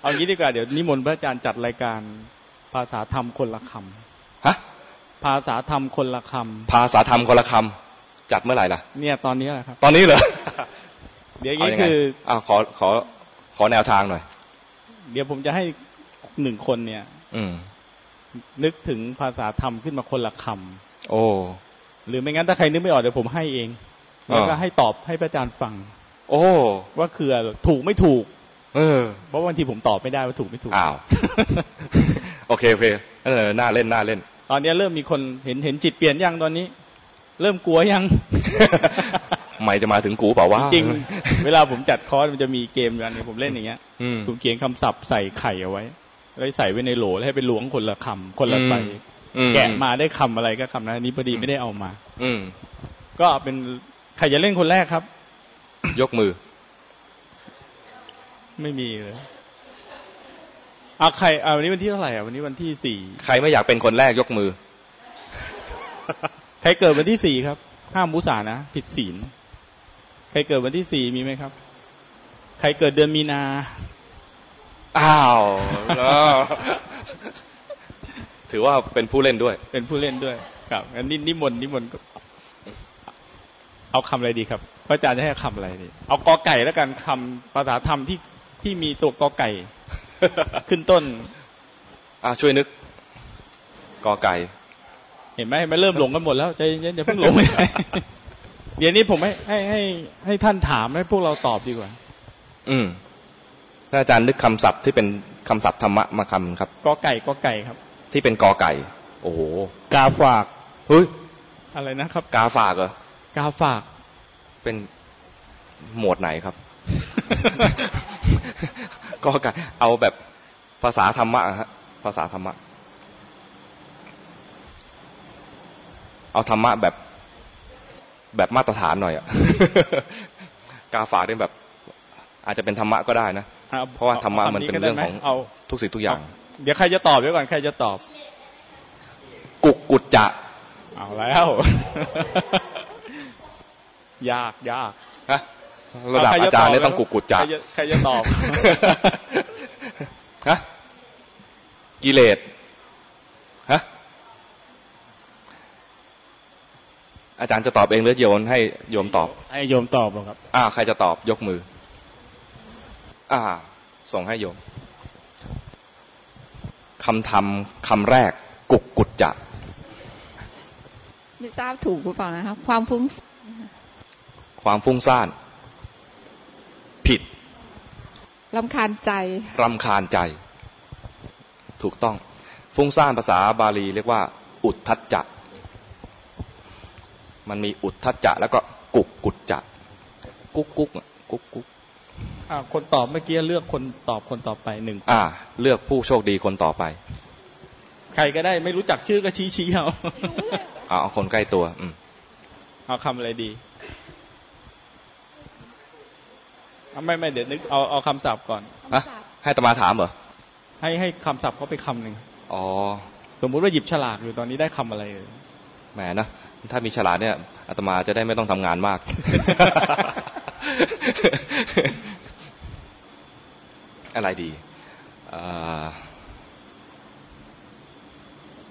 เอางี้ดีกว่าเดี๋ยวนิมนต์พระอาจารย์จัดรายการภาษาธรรมคนละคำฮะภาษาธรรมคนละคภาษาธรรมคนละคำจัดเมื่อไหร่ล่ะำเนี่ยตอนนี้แหละครับ ตอนนี้เหรอเดี๋ยวเอานี้ยังไงคืออ้าวขอขอขอแนวทางหน่อย เดี๋ยวผมจะให้หนึ่งคนเนี่ย อืมนึกถึงภาษาธรรมขึ้นมาคนละคำโอ้หรือไม่งั้นถ้าใครนึกไม่ออกเดี๋ยวผมให้เองแล้วก็อ่าให้ตอบให้พระอาจารย์ฟัง โอ้ว่าคืออะไรถูกไม่ถูก เออ เพราะบางทีผมตอบไม่ได้ว่าถูกไม่ถูกอ้าวโอเคโอเคเออน่าเล่นน่าเล่น ตอนนี้เริ่มมีคนเห็นเห็นจิตเปลี่ยนยังตอนนี้ เริ่มกลัวยังไม่จะมาถึงกูเปล่าวะจริงๆเวลาผมจัดคอร์สมันจะมีเกมกันผมเล่นอย่างเงี้ยอืมผมเขียนคำศัพท์ใส่ไข่เอาไว้แล้วใส่ไว้ในโหลแล้วให้ไปล้วงคนละคำคนละใบอืมแกะมาได้คำอะไรก็คำนั้นอันนี้พอดีไม่ได้เอามา อืมก็เป็นใครจะเล่นคนแรกครับ ยกมือ ไม่มีเลยเอาใครเอาวันนี้วันที่เท่าไหร่อะวันนี้วันที่สี่ใครไม่อยากเป็นคนแรกยกมือ ใครเกิดวันที่สี่ครับ ห้ามมุสานะผิดศีลใครเกิดวันที่สี่มีไหมครับ ใครเกิดเดือนมีนาอ้าวแล้วถือว่าเป็นผู้เล่นด้วย เป็นผู้เล่นด้วย ครับงั้นนินิมนต์นิมนต์ก็ เอาคำอะไรดีครับพระอาจารย์จะให้คำอะไรดีเอากอไก่แล้วกันคำภาษาธรรมที่ที่มีตัวกอไก่ ขึ้นต้น อ่าช่วยนึกกอไก่ เห็นไหมมันเริ่มหลงกันหมดแล้วใจเย็นๆอย่าเพิ่งหลงไปไหนเดี๋ยวนี้ผมให้ให้ให้ให้ท่านถามให้พวกเราตอบดีกว่า อืมถ้าอาจารย์นึกคำศัพท์ที่เป็นคำศัพท์ธรรมะมาคำครับกอไก่กอไก่ครับ ที่เป็นกอไก่ โอ้โหกาฝากเฮ้ยอะไรนะครับ กาฝากเหรอ กาฝากเป็นหมวดไหนครับกอไก่เอาแบบภาษาธรรมะอะฮะภาษาธรรมะ เอาธรรมะแบบแบบมาตรฐานหน่อยอะกาฝากเนี่ยแบบ อาจจะเป็นธรรมะก็ได้นะ เพราะว่าธรรมะมันเป็นเรื่องของเอาทุกสิ่งทุกอย่าง เดี๋ยวใครจะตอบเดี๋ยวก่อนใครจะตอบ กุกกุจจะ เอาแล้ว ยากยากฮะระดับเใคอาจารย์เนี่ยตต้องกุกกุจจะใครใครจะตอบฮะกิเลสฮะอาจารย์จะตอบเองหรือโยนให้โยมตอบ ให้โยมตอบเหรอครับ อ่า ใครจะตอบยกมือ อ่า ส่งให้โยมคำทำคำแรก กุกกุจจะไม่ทราบถูกหรือเปล่านะครับ ความฟุ้ง ความฟุ้งซ่าน ผิดลำคาญใจรำคาญใจ ถูกต้อง ฟุ้งซ่านภาษาบาลีเรียกว่า อุทธัจจะมันมีอุทธัจจะแล้วก็กุกกุจจะกุกกุกอะกุกกุกอ่าคนตอบเมื่อกี้เลือกคนตอบคนต่อไปหนึ่งคนอ่า เลือกผู้โชคดีคนต่อไป ใครก็ได้ไม่รู้จักชื่อก็ชี้ชี้เอาเอาเอาคนใกล้ตัว อืมเอาคำอะไรดีเอา ไม่ไม่เดี๋ยวนึกเอาเอาคำศัพท์ก่อนฮะให้ตมาถามเหรอให้ให้คำศัพท์เขาไปคำหนึ่งอ๋อสมมุติว่าหยิบฉลากอยู่ตอนนี้ได้คำอะไรเอ่ยแหมนะถ้ามีฉลาดเนี่ยอาตมาจะได้ไม่ต้องทำงานมาก อะไรดีเอ่อ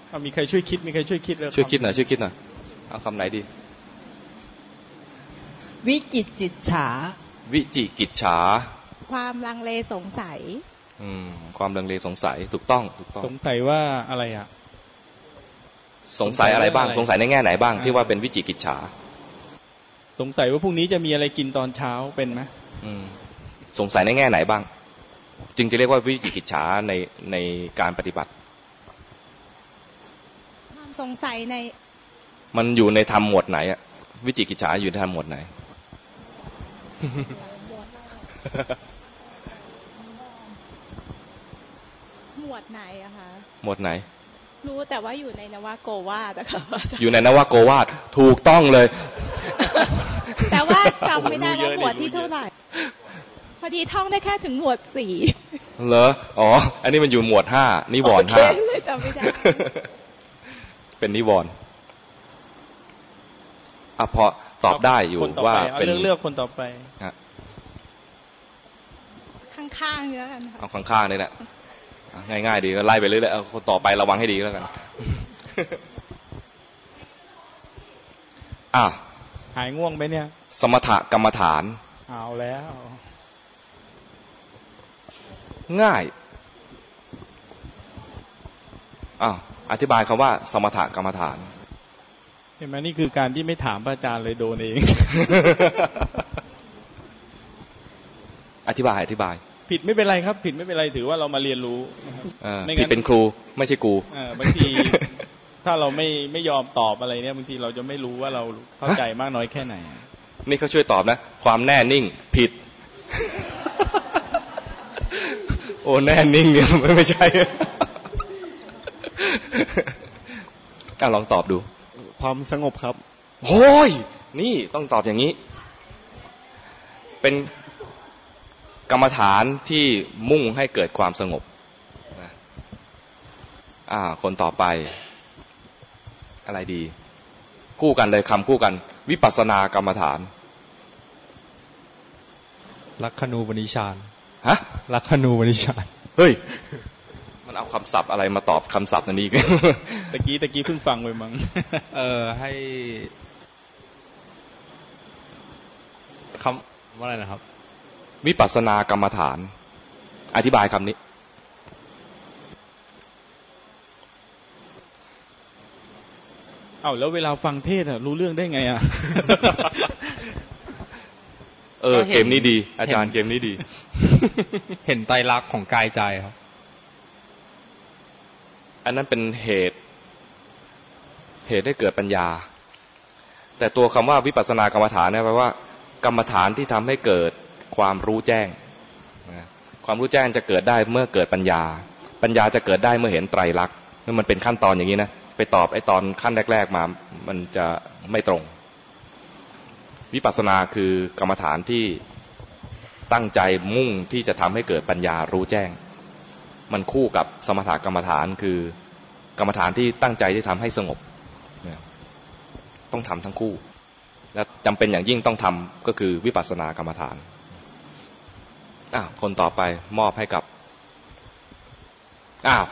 เอามีใครช่วยคิดมีใครช่วยคิดเลยช่วยคิดหน่อยช่วยคิดหน่อยเอาคำไหนดี วิกิจจิตฉา วิจิกิจฉา ความลังเลสงสัย อืม ความลังเลสงสัยถูกต้องถูกต้อง สงสัยว่าอะไรอะ สงสัยอะไรบ้างสสงงสัสัยยในแง่ไหนบ้างอ่าที่ว่าเป็นวิจิกิจฉา สงสัยว่าพรุ่งนี้จะมีอะไรกินตอนเช้าเป็นไหมอืม สงสัยในแง่ไหนบ้าง จึงจะเรียกว่าวิจิกิจฉาในในการปฏิบัติ ความสงสัยใน มันอยู่ในธรรมหมวดไหนอะวิจิกิจฉาอยู่ในธรรมหมวดไหน หมวดไหนอะคะ หมวดไหน รู้แต่ว่าอยู่ในนวโกวาดอะค่ะอยู่ในนวโกวาทถูกต้องเลย แต่ว่าจำไม่ได้ว่าหมวดที่เท่าไหร่ พอดีท่องได้แค่ถึงหมวดสี่เหรอ อ๋อ อันนี้มันอยู่หมวดห้านิวรณ์โอเคห้าเลยจำไม่ได้ เป็นนิวรณ์อะพอตอบได้อยู่คนต่อว่าไปเอาเป็นเลือกเลือกคนต่อไปฮะ ข้างๆนี่แล้วกันค่ะเอาข้างๆนี่แหละง่ายๆดีก็ไล่ไปเรื่อยๆเอาคนต่อไประวังให้ดีแล้วกันอะหายง่วงไหมเนี่ย สมถกรรมฐานเอาแล้ว ง่ายอ้าวอธิบายคำว่า สมถกรรมฐานเห็นไหมนี่คือการที่ไม่ถามพระอาจารย์เลยโดนเอง อธิบายอธิบาย ผิดไม่เป็นไรครับ ผิดไม่เป็นไรถือว่าเรามาเรียนรู้นะครับเออไม่งั้นผิดเป็นครูไม่ใช่กูเออบางทีถ้าเราไม่ไม่ยอมตอบอะไรเนี่ยบางทีเราจะไม่รู้ว่าเราเข้าใจมากน้อยแค่ไหน นี่เขาช่วยตอบนะ ความแน่นิ่ง ผิด โอ้แน่นิ่งเนี่ยไม่ไม่ใช่อะลองตอบดู ความสงบครับโอ้ยนี่ต้องตอบอย่างนี้ เป็น กรรมฐานที่มุ่งให้เกิดความสงบนะอ่า คนต่อไป อะไรดี คู่กันเลยคำคู่กัน วิปัสสนากรรมฐาน ลักขณูปนิชานฮะลักขณูปนิชานเฮ้ย มันเอาคำศัพท์อะไรมาตอบคำศัพท์นันนี้ตะกี้ตะกี้เพิ่งฟังไปมั้งเออ ให้คำว่าอะไรนะครับ วิปัสสนากรรมฐาน อธิบายคำนี้ เอาแล้วเวลาฟังเทศอะรู้เรื่องได้ไงอะเออก็เห็นเกมนี้ดี อาจารย์เห็นเกมนี้ดี เห็นไตรลักษณ์ของกายใจครับ อันนั้นเป็นเหตุ เหตุให้เกิดปัญญา แต่ตัวคำว่าวิปัสสนากรรมฐานเนี่ยแปลว่า กรรมฐานที่ทำให้เกิด ความรู้แจ้ง ความรู้แจ้งจะเกิดได้เมื่อเกิดปัญญา ปัญญาจะเกิดได้เมื่อเห็นไตรลักษณ์มันเป็นขั้นตอนอย่างนี้นะไปตอบไอ้ตอนขั้นแรก ๆมา มันจะไม่ตรง วิปัสสนาคือกรรมฐานที่ตั้งใจมุ่งที่จะทำให้เกิดปัญญารู้แจ้ง มันคู่กับสมถกรรมฐานคือกรรมฐานที่ตั้งใจที่ทำให้สงบ ต้องทำทั้งคู่ และจำเป็นอย่างยิ่งต้องทำก็คือวิปัสสนากรรมฐาน อ้าวคนต่อไปมอบให้กับอ้าว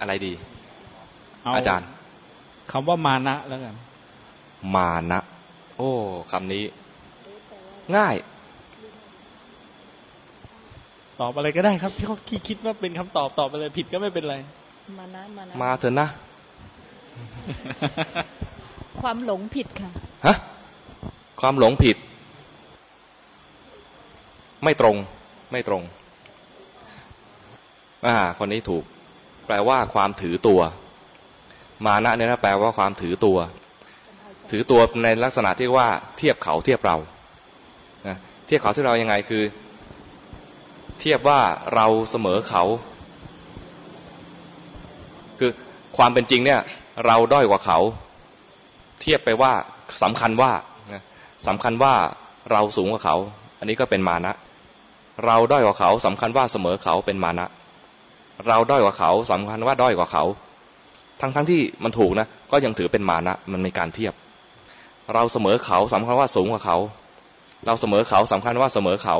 อะไรดีเอาอาจารย์คำว่ามานะแล้วกัน มานะ โอ้คำนี้ ง่าย ตอบอะไรก็ได้ครับ ที่เขาคิดคิดว่าเป็นคำตอบตอบไปเลยผิดก็ไม่เป็นไร มานะมานะมาเถอะนะ ความหลงผิดค่ะฮะความหลงผิด ไม่ตรงไม่ตรงอ่าคนนี้ถูก แปลว่าความถือตัว มานะเนี่ยนะแปลว่าความถือตัว ถือตัวในลักษณะที่ว่าเทียบเขาเทียบเรานะเทียบเขาที่เรายังไงคือ เทียบว่าเราเสมอเขา คือความเป็นจริงเนี่ย เราด้อยกว่าเขา เทียบไปว่าสำคัญว่านะสำคัญว่าเราสูงกว่าเขา อันนี้ก็เป็นมานะ เราด้อยกว่าเขาสำคัญว่าเสมอเขาเป็นมานะ เราด้อยกว่าเขาสำคัญว่าด้อยกว่าเขา ทั้งทั้งที่มันถูกนะ ก็ยังถือเป็นมานะ มันมีการเทียบ เราเสมอเขาสำคัญว่าสูงกว่าเขา เราเสมอเขาสำคัญว่าเสมอเขา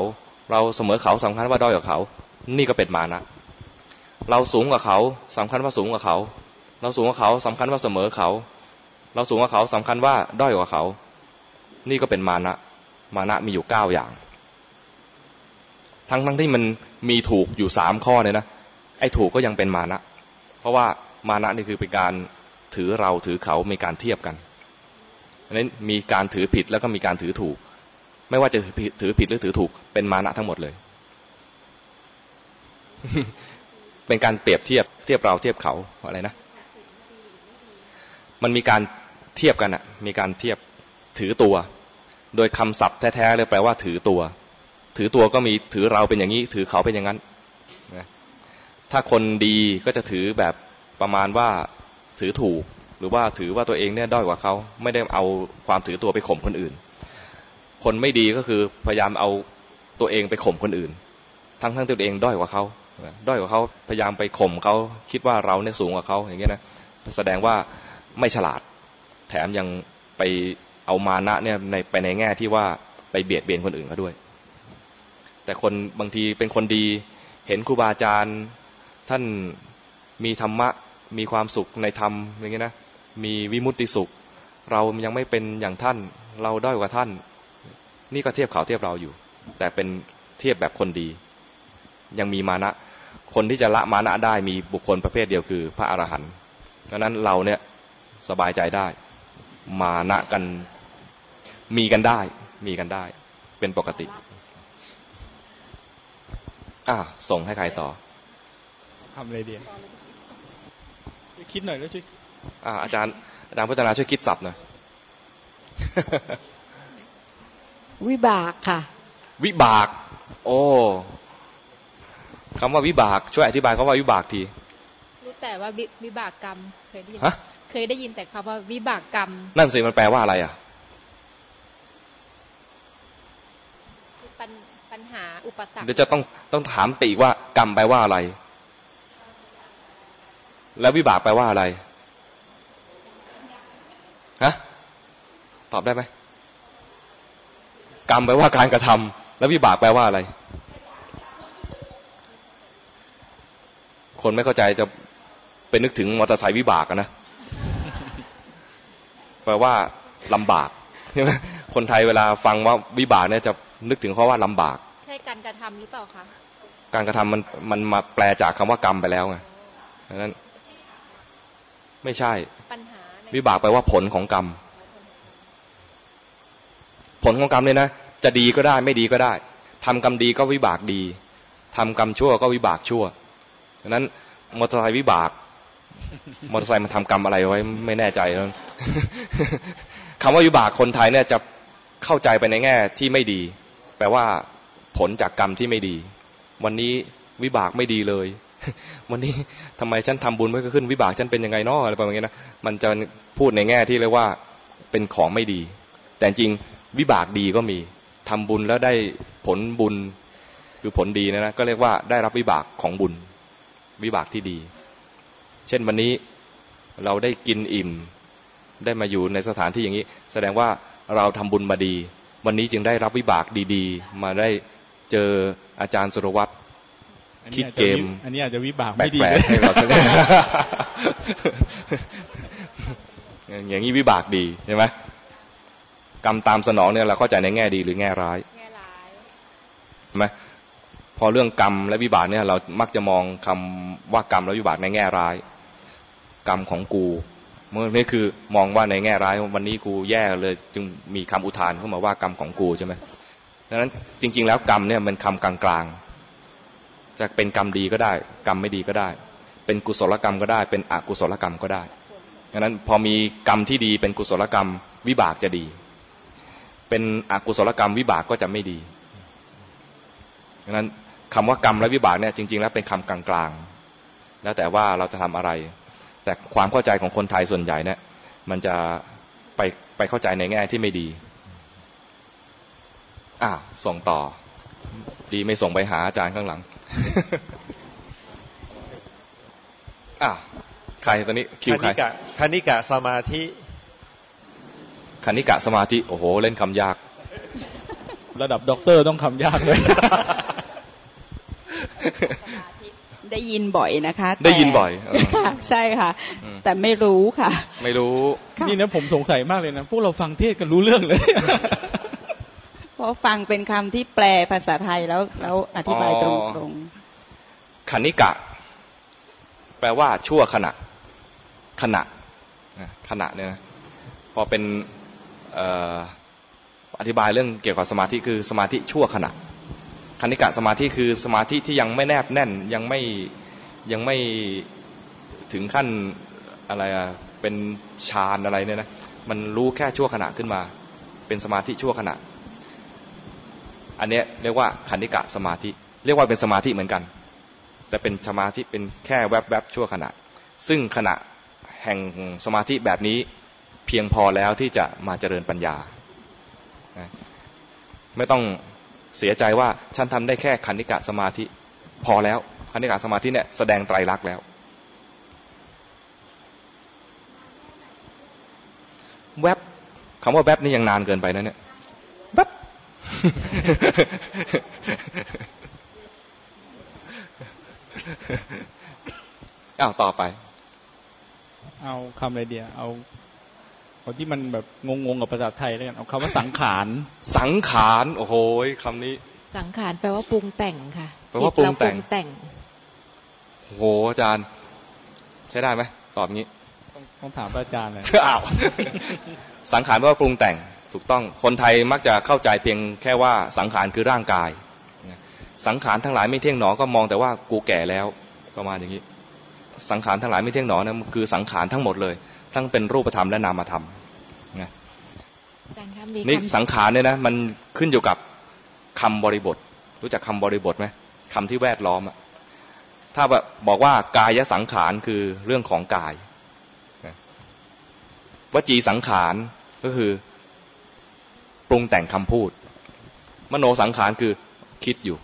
เราเสมอเขาสำคัญว่าด้อยกว่าเขา นี่ก็เป็นมานะ เราสูงกว่าเขาสำคัญว่าสูงกว่าเขา เราสูงกว่าเขาสำคัญว่าเสมอเขา เราสูงกว่าเขาสำคัญว่าด้อยกว่าเขา นี่ก็เป็นมานะ มานะมีอยู่เก้าอย่าง ทั้งทั้งที่มันมีถูกอยู่สามข้อเนี่ยนะไอ้ถูกก็ยังเป็นมานะ เพราะว่ามานะนี่คือเป็นการถือเราถือเขามีการเทียบกันอันนั้นมีการถือผิดแล้วก็มีการถือถูก ไม่ว่าจะถือผิดถือผิดหรือถือถูก เป็นมานะทั้งหมดเลย เป็นการเปรียบเทียบเทียบเราเทียบเขาอะไรนะมันมีการเทียบกันอะมีการเทียบถือตัว โดยคำศัพท์แท้ๆเลยแปลว่าถือตัว ถือตัวก็มีถือเราเป็นอย่างนี้ ถือเขาเป็นอย่างนั้นนะถ้าคนดีก็จะถือแบบประมาณว่าถือถูก หรือว่าถือว่าตัวเองเนี่ยด้อยกว่าเขาไม่ได้เอาความถือตัวไปข่มคนอื่น คนไม่ดีก็คือพยายามเอาตัวเองไปข่มคนอื่น ทั้งทั้งตัวเองด้อยกว่าเขาด้อยกว่าเขาพยายามไปข่มเขาคิดว่าเราเนี่ยสูงกว่าเขาอย่างเงี้ยนะแสดงว่าไม่ฉลาด แถมยังไปเอามานะเนี่ยในไปในแง่ที่ว่าไปเบียดเบียนคนอื่นเขาด้วย แต่คนบางทีเป็นคนดี เห็นครูบาอาจารย์ ท่านมีธรรมะมีความสุขในธรรมอย่างนี้นะมีวิมุตติสุข เรายังไม่เป็นอย่างท่าน เราด้อยกว่าท่าน นี่ก็เทียบเขาเทียบเราอยู่ แต่เป็นเทียบแบบคนดี ยังมีมานะ คนที่จะละมานะได้มีบุคคลประเภทเดียวคือ พระอรหันต์ดังนั้นเราเนี่ยสบายใจได้ มานะกันมีกันได้ มีกันได้ เป็นปกติ อ่าส่งให้ใครต่อทำอะไรดีช่วยคิดหน่อยแล้วช่วยอ่าอาจารย์อาจารย์พัฒนาช่วยคิดสับหน่อยวิบากค่ะ วิบาก โอ้คำว่าวิบาก ช่วยอธิบายคำว่าวิบากทีรู้แต่ว่าวิวิบากกรรมเคยได้ยินฮะเคยได้ยินแต่คำว่าวิบากกรรม นั่นสิมันแปลว่าอะไรอะ คือ ปัญหาอุปสรรคเดี๋ยวจะต้องต้องถามตีกว่ากรรมแปลว่าอะไร แล้ววิบากแปลว่าอะไรฮะตอบได้ไหมกรรมแปลว่าการกระทำแล้ววิบากแปลว่าอะไร คนไม่เข้าใจจะไปนึกถึงมอเตอร์ไซค์วิบากนะแปลว่าลำบากใช่ไหมคนไทยเวลาฟังว่าวิบากเนี่ยจะนึกถึงเพราะว่าลำบาก การกระทำหรือเปล่าคะการกระทำมันมันมาแปลจากคำว่ากรรมไปแล้วไงดังนั้น ไม่ใช่ปัญหาในวิบากแปลว่าผลของกรรม ผลของกรรมเนี่ยนะจะดีก็ได้ไม่ดีก็ได้ทำกรรมดีก็วิบากดีทำกรรมชั่วก็วิบากชั่วดังนั้นมอเตอร์ไซค์วิบากมอเตอร์ไซค์มันทำกรรมอะไรไว้ไม่แน่ใจแล้วคำว่าวิบากคนไทยเนี่ยจะเข้าใจไปในแง่ที่ไม่ดี แปลว่า ผลจากกรรมที่ไม่ดี วันนี้วิบากไม่ดีเลย วันนี้ทำไมฉันทำบุญไม่ขึ้น วิบากฉันเป็นยังไงนาะอะไรประมาณนี้นะมันจะพูดในแง่ที่เรียกว่าเป็นของไม่ดี แต่จริงวิบากดีก็มีทำบุญแล้วได้ผลบุญคือผลดีนะนะก็เรียกว่าได้รับวิบากของบุญ วิบากที่ดี เช่นวันนี้เราได้กินอิ่ม ได้มาอยู่ในสถานที่อย่างนี้ แสดงว่าเราทำบุญมาดี วันนี้จึงได้รับวิบากดี ๆ มาได้ เจออาจารย์สุรวัตรอันนี้คิดอาจจะเกมวิอันนี้อาจจะวิบากแปลไม่ดีกเลยๆให้เราจะได้อย่างนี้วิบากดีใช่ไหมกรรมตามสนองเนี่ยเราเข้าใจในแง่ดีหรือแง่ร้ายแง่ร้ายใช่ไหมพอเรื่องกรรมและวิบากเนี่ย เรามักจะมองคำว่ากรรมและวิบากในแง่ร้าย กรรมของกูเมื่อนี่คือมองว่าในแง่ร้าย วันนี้กูแย่เลย จึงมีคำอุทานเข้ามาว่ากรรมของกูใช่ไหม ดังนั้นจริง ๆ แล้วกรรมเนี่ยมันคำกลางๆ จะเป็นกรรมดีก็ได้ กรรมไม่ดีก็ได้ เป็นกุศลกรรมก็ได้ เป็นอกุศลกรรมก็ได้ดังนั้นพอมีกรรมที่ดีเป็นกุศลกรรมวิบากจะดี เป็นอกุศลกรรมวิบากก็จะไม่ดีดังนั้นคำว่ากรรมและวิบากเนี่ยจริง ๆ แล้วเป็นคำกลางๆ แล้วแต่ว่าเราจะทำอะไร แต่ความเข้าใจของคนไทยส่วนใหญ่เนี่ยมันจะไปไปเข้าใจในแง่ที่ไม่ดี อ่าส่งต่อ ดีไม่ส่งไปหาอาจารย์ข้างหลังอ่าใครตอนนี้คิวใครคณิกะคณิกะสมาธิคณิกะสมาธิโอ้โห เล่นคำยาก ระดับด็อกเตอร์ต้องคำยากเลยได้ยินบ่อยนะคะแต่ได้ยินบ่อยเออค่ะใช่ค่ะอืมแต่ไม่รู้ค่ะ ไม่รู้ค่ะนี่นะผมสงสัยมากเลยนะ พวกเราฟังเทศกันรู้เรื่องเลย เพราะฟังเป็นคำที่แปลภาษาไทยแล้วแล้วอธิบายตอ๋รงคณิกะ แปลว่าชั่วขณะ ขณะขณะเนี่ยนะพอเป็นเอ่ออธิบายเรื่องเกี่ยวกับสมาธิคือสมาธิชั่วขณะคณิกะสมาธิคือสมาธิที่ยังไม่แนบแน่นยังไม่ยังไม่ถึงขั้นอะไรอะเป็นฌานอะไรเนี่ยนะมันรู้แค่ชั่วขณะขึ้นมา เป็นสมาธิชั่วขณะ อันนี้เรียกว่าคณิกะสมาธิ เรียกว่าเป็นสมาธิเหมือนกัน แต่เป็นสมาธิเป็นแค่แวบๆชั่วขณะ ซึ่งขณะแห่งสมาธิแบบนี้เพียงพอแล้วที่จะมาเจริญปัญญา ไม่ต้องเสียใจว่าฉันทำได้แค่คณิกะสมาธิพอแล้วคณิกะสมาธิเนี่ยแสดงไตรลักษณ์แล้ว แวบคำว่าแวบนี่ยังนานเกินไปนะเนี่ย อ้าวต่อไป เอาคำอะไรเดียวเอาเอาที่มันแบบงงๆกับภาษาไทยแล้วกันเอาคำว่าสังขาร สังขารโอ้โหคำนี้ สังขารแปลว่าปรุงแต่งค่ะแปลว่าปรุงแต่งจิตเาแต่งโอ้โหอาจารย์ ใช้ได้ไหมตอบงี้ ต้องต้องถามพระอาจารย์เลยอ้าวสังขารแปลว่าปรุงแต่ง ถูกต้องคนไทยมักจะเข้าใจเพียงแค่ว่าสังขารคือร่างกาย สังขารทั้งหลายไม่เที่ยงหนอก็มองแต่ว่ากูแก่แล้วประมาณอย่างนี้ สังขารทั้งหลายไม่เที่ยงหนอนะคือสังขารทั้งหมดเลย ทั้งเป็นรูปธรรมและนามธรรมนะอาจารย์คะมีนี่คำสังขารเนี่ยนะมันขึ้นอยู่กับคำบริบท รู้จักคำบริบทไหมคำที่แวดล้อมอะถ้าแบบบอกว่ากายสังขารคือเรื่องของกายนะวจีสังขารก็คือ ปรุงแต่งคำพูด มโนสังขารคือคิดอยู่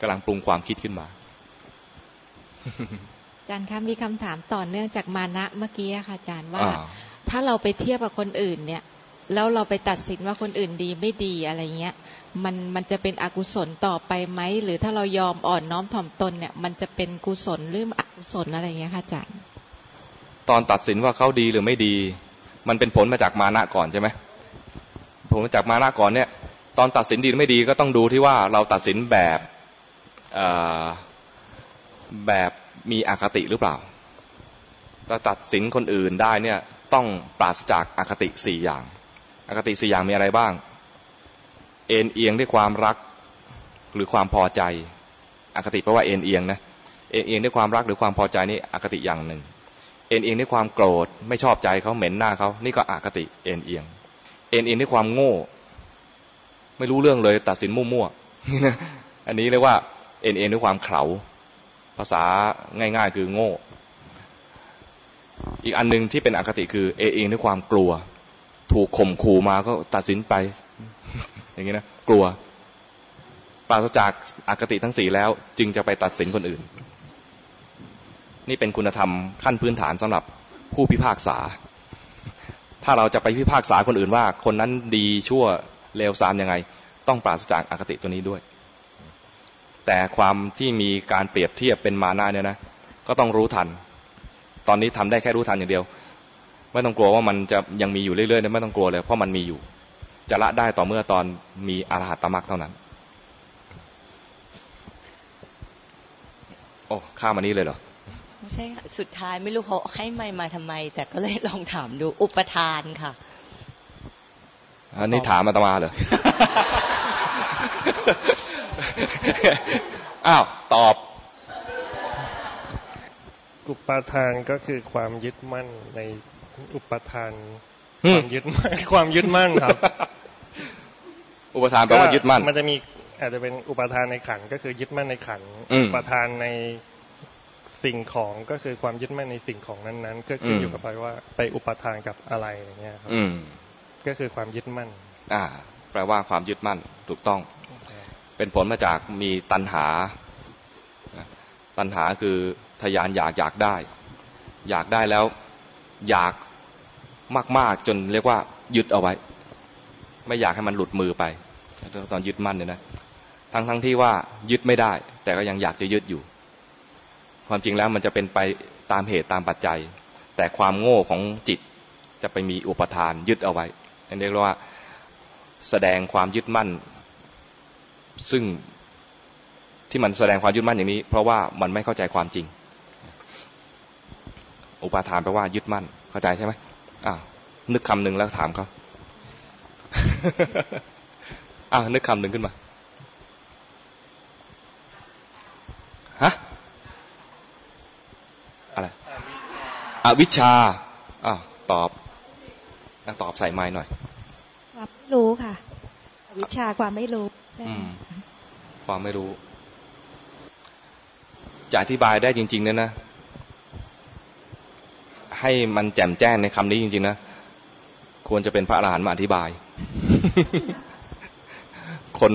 กำลังปรุงความคิดขึ้นมาอาจารย์คะมีคำถามต่อเนื่องจากมานะเมื่อกี้อะค่ะอาจารย์ว่าอ่า ถ้าเราไปเทียบกับคนอื่นเนี่ย แล้วเราไปตัดสินว่าคนอื่นดีไม่ดีอะไรเงี้ยมันมันจะเป็นอกุศลต่อไปไหมหรือถ้าเรายอมอ่อนน้อมถ่อมตนเนี่ย มันจะเป็นกุศลหรืออกุศลอะไรเงี้ยค่ะอาจารย์ตอนตัดสินว่าเขาดีหรือไม่ดี มันเป็นผลมาจากมานะก่อนใช่ไหม ผมจากมานะก่อนเนี่ยตอนตัดสินดีหรือไม่ดีก็ต้องดูที่ว่าเราตัดสินแบบแบบมีอคติหรือเปล่าถ้าตัดสินคนอื่นได้เนี่ยต้องปราศจากอคติสี่อย่าง อคติสี่อย่างมีอะไรบ้าง เอ็นเอียงด้วยความรักหรือความพอใจ อคติแปลว่าเอ็นเอียงนะ เอ็นเอียงด้วยความรักหรือความพอใจนี่อคติอย่างหนึ่ง เอ็นเอียงด้วยความโกรธไม่ชอบใจเขาเหม็นหน้าเขานี่ก็อคติเอ็นเอียง เอ็นเอียงด้วยความโง่ ไม่รู้เรื่องเลย ตัดสินมั่วๆอันนี้เรียกว่าเอ็นเอียงด้วยความเขลาภาษาง่ายๆ คือโง่ อีกอันหนึ่งที่เป็นอคติคือ เอ็นเอียงด้วยความกลัว ถูกข่มขู่มาก็ตัดสินไป อย่างนี้นะกลัว ปราศจากอคติทั้งสี่แล้ว จึงจะไปตัดสินคนอื่น นี่เป็นคุณธรรมขั้นพื้นฐานสำหรับผู้พิพากษา ถ้าเราจะไปพิพากษาคนอื่นว่า คนนั้นดีชั่วเลวทรามยังไง ต้องปราศจากอคติตัวนี้ด้วย แต่ความที่มีการเปรียบเทียบเป็นมานะเนี่ยนะ ก็ต้องรู้ทัน ตอนนี้ทำได้แค่รู้ทันอย่างเดียว ไม่ต้องกลัวว่ามันจะยังมีอยู่เรื่อยๆนะไม่ต้องกลัวเลยเพราะมันมีอยู่ จะละได้ต่อเมื่อตอนมีอรหัตตมรรคเท่านั้น โอ้ข้ามมานี้เลยเหรอ ไม่ใช่ค่ะสุดท้ายไม่รู้เขาให้ไม่มาทำไม แต่ก็เลยลองถามดูอุปทานค่ะ อันนี้ถามอาตมาเหรออ้าวตอบอุปาทานก็คือความยึดมั่นในอุปทานอืคมวามยึดมั่นความยึดมั่นครับ อุปทานแปลว่ายึดมั่น มันจะมีอาจจะเป็นอุปทานในขันธ์ก็คือยึดมั่นในขันธ์อืมอุปทานใน สิ่งของก็คือความยึดมั่นในสิ่งของนั้นๆ ก็ขึ้นอืมอยู่กับไปว่าไปอุปทานกับอะไรอย่างเงี้ยครับอืมก็คือความยึดมั่น อ่า แปลว่าความยึดมั่นถูกต้อง เป็นผลมาจากมีตัณหา ตัณหาคือทยานอยากอยากได้ อยากได้แล้ว อยากมาก ๆ จนเรียกว่า ยึดเอาไว้ ไม่อยากให้มันหลุดมือไปตอนยึดมั่นเนี่ยนะทั้งทั้งที่ว่ายึดไม่ได้ แต่ก็ยังอยากจะยึดอยู่ ความจริงแล้วมันจะเป็นไปตามเหตุตามปัจจัย แต่ความโง่ของจิตจะไปมีอุปทานยึดเอาไว้อันนี้เรียกว่าแสดงความยึดมั่น ซึ่งที่มันแสดงความยึดมั่นอย่างนี้ เพราะว่ามันไม่เข้าใจความจริง อุปาทานแปลว่ายึดมั่น เข้าใจใช่ไหมอ้าวนึกคำหนึ่งแล้วถามเขาอ้าวนึกคำหนึ่งขึ้นมาฮะอะไร อวิชชาอ้าวตอบนักตอบใส่ไม้หน่อย ความไม่รู้ค่ะ อวิชชาความไม่รู้ใช่อืมความไม่รู้ จะอธิบายได้จริงๆเนี่ยนะ ให้มันแจ่มแจ้งในคำนี้จริง ๆ นะ ควรจะเป็นพระอรหันต์มาอธิบาย คน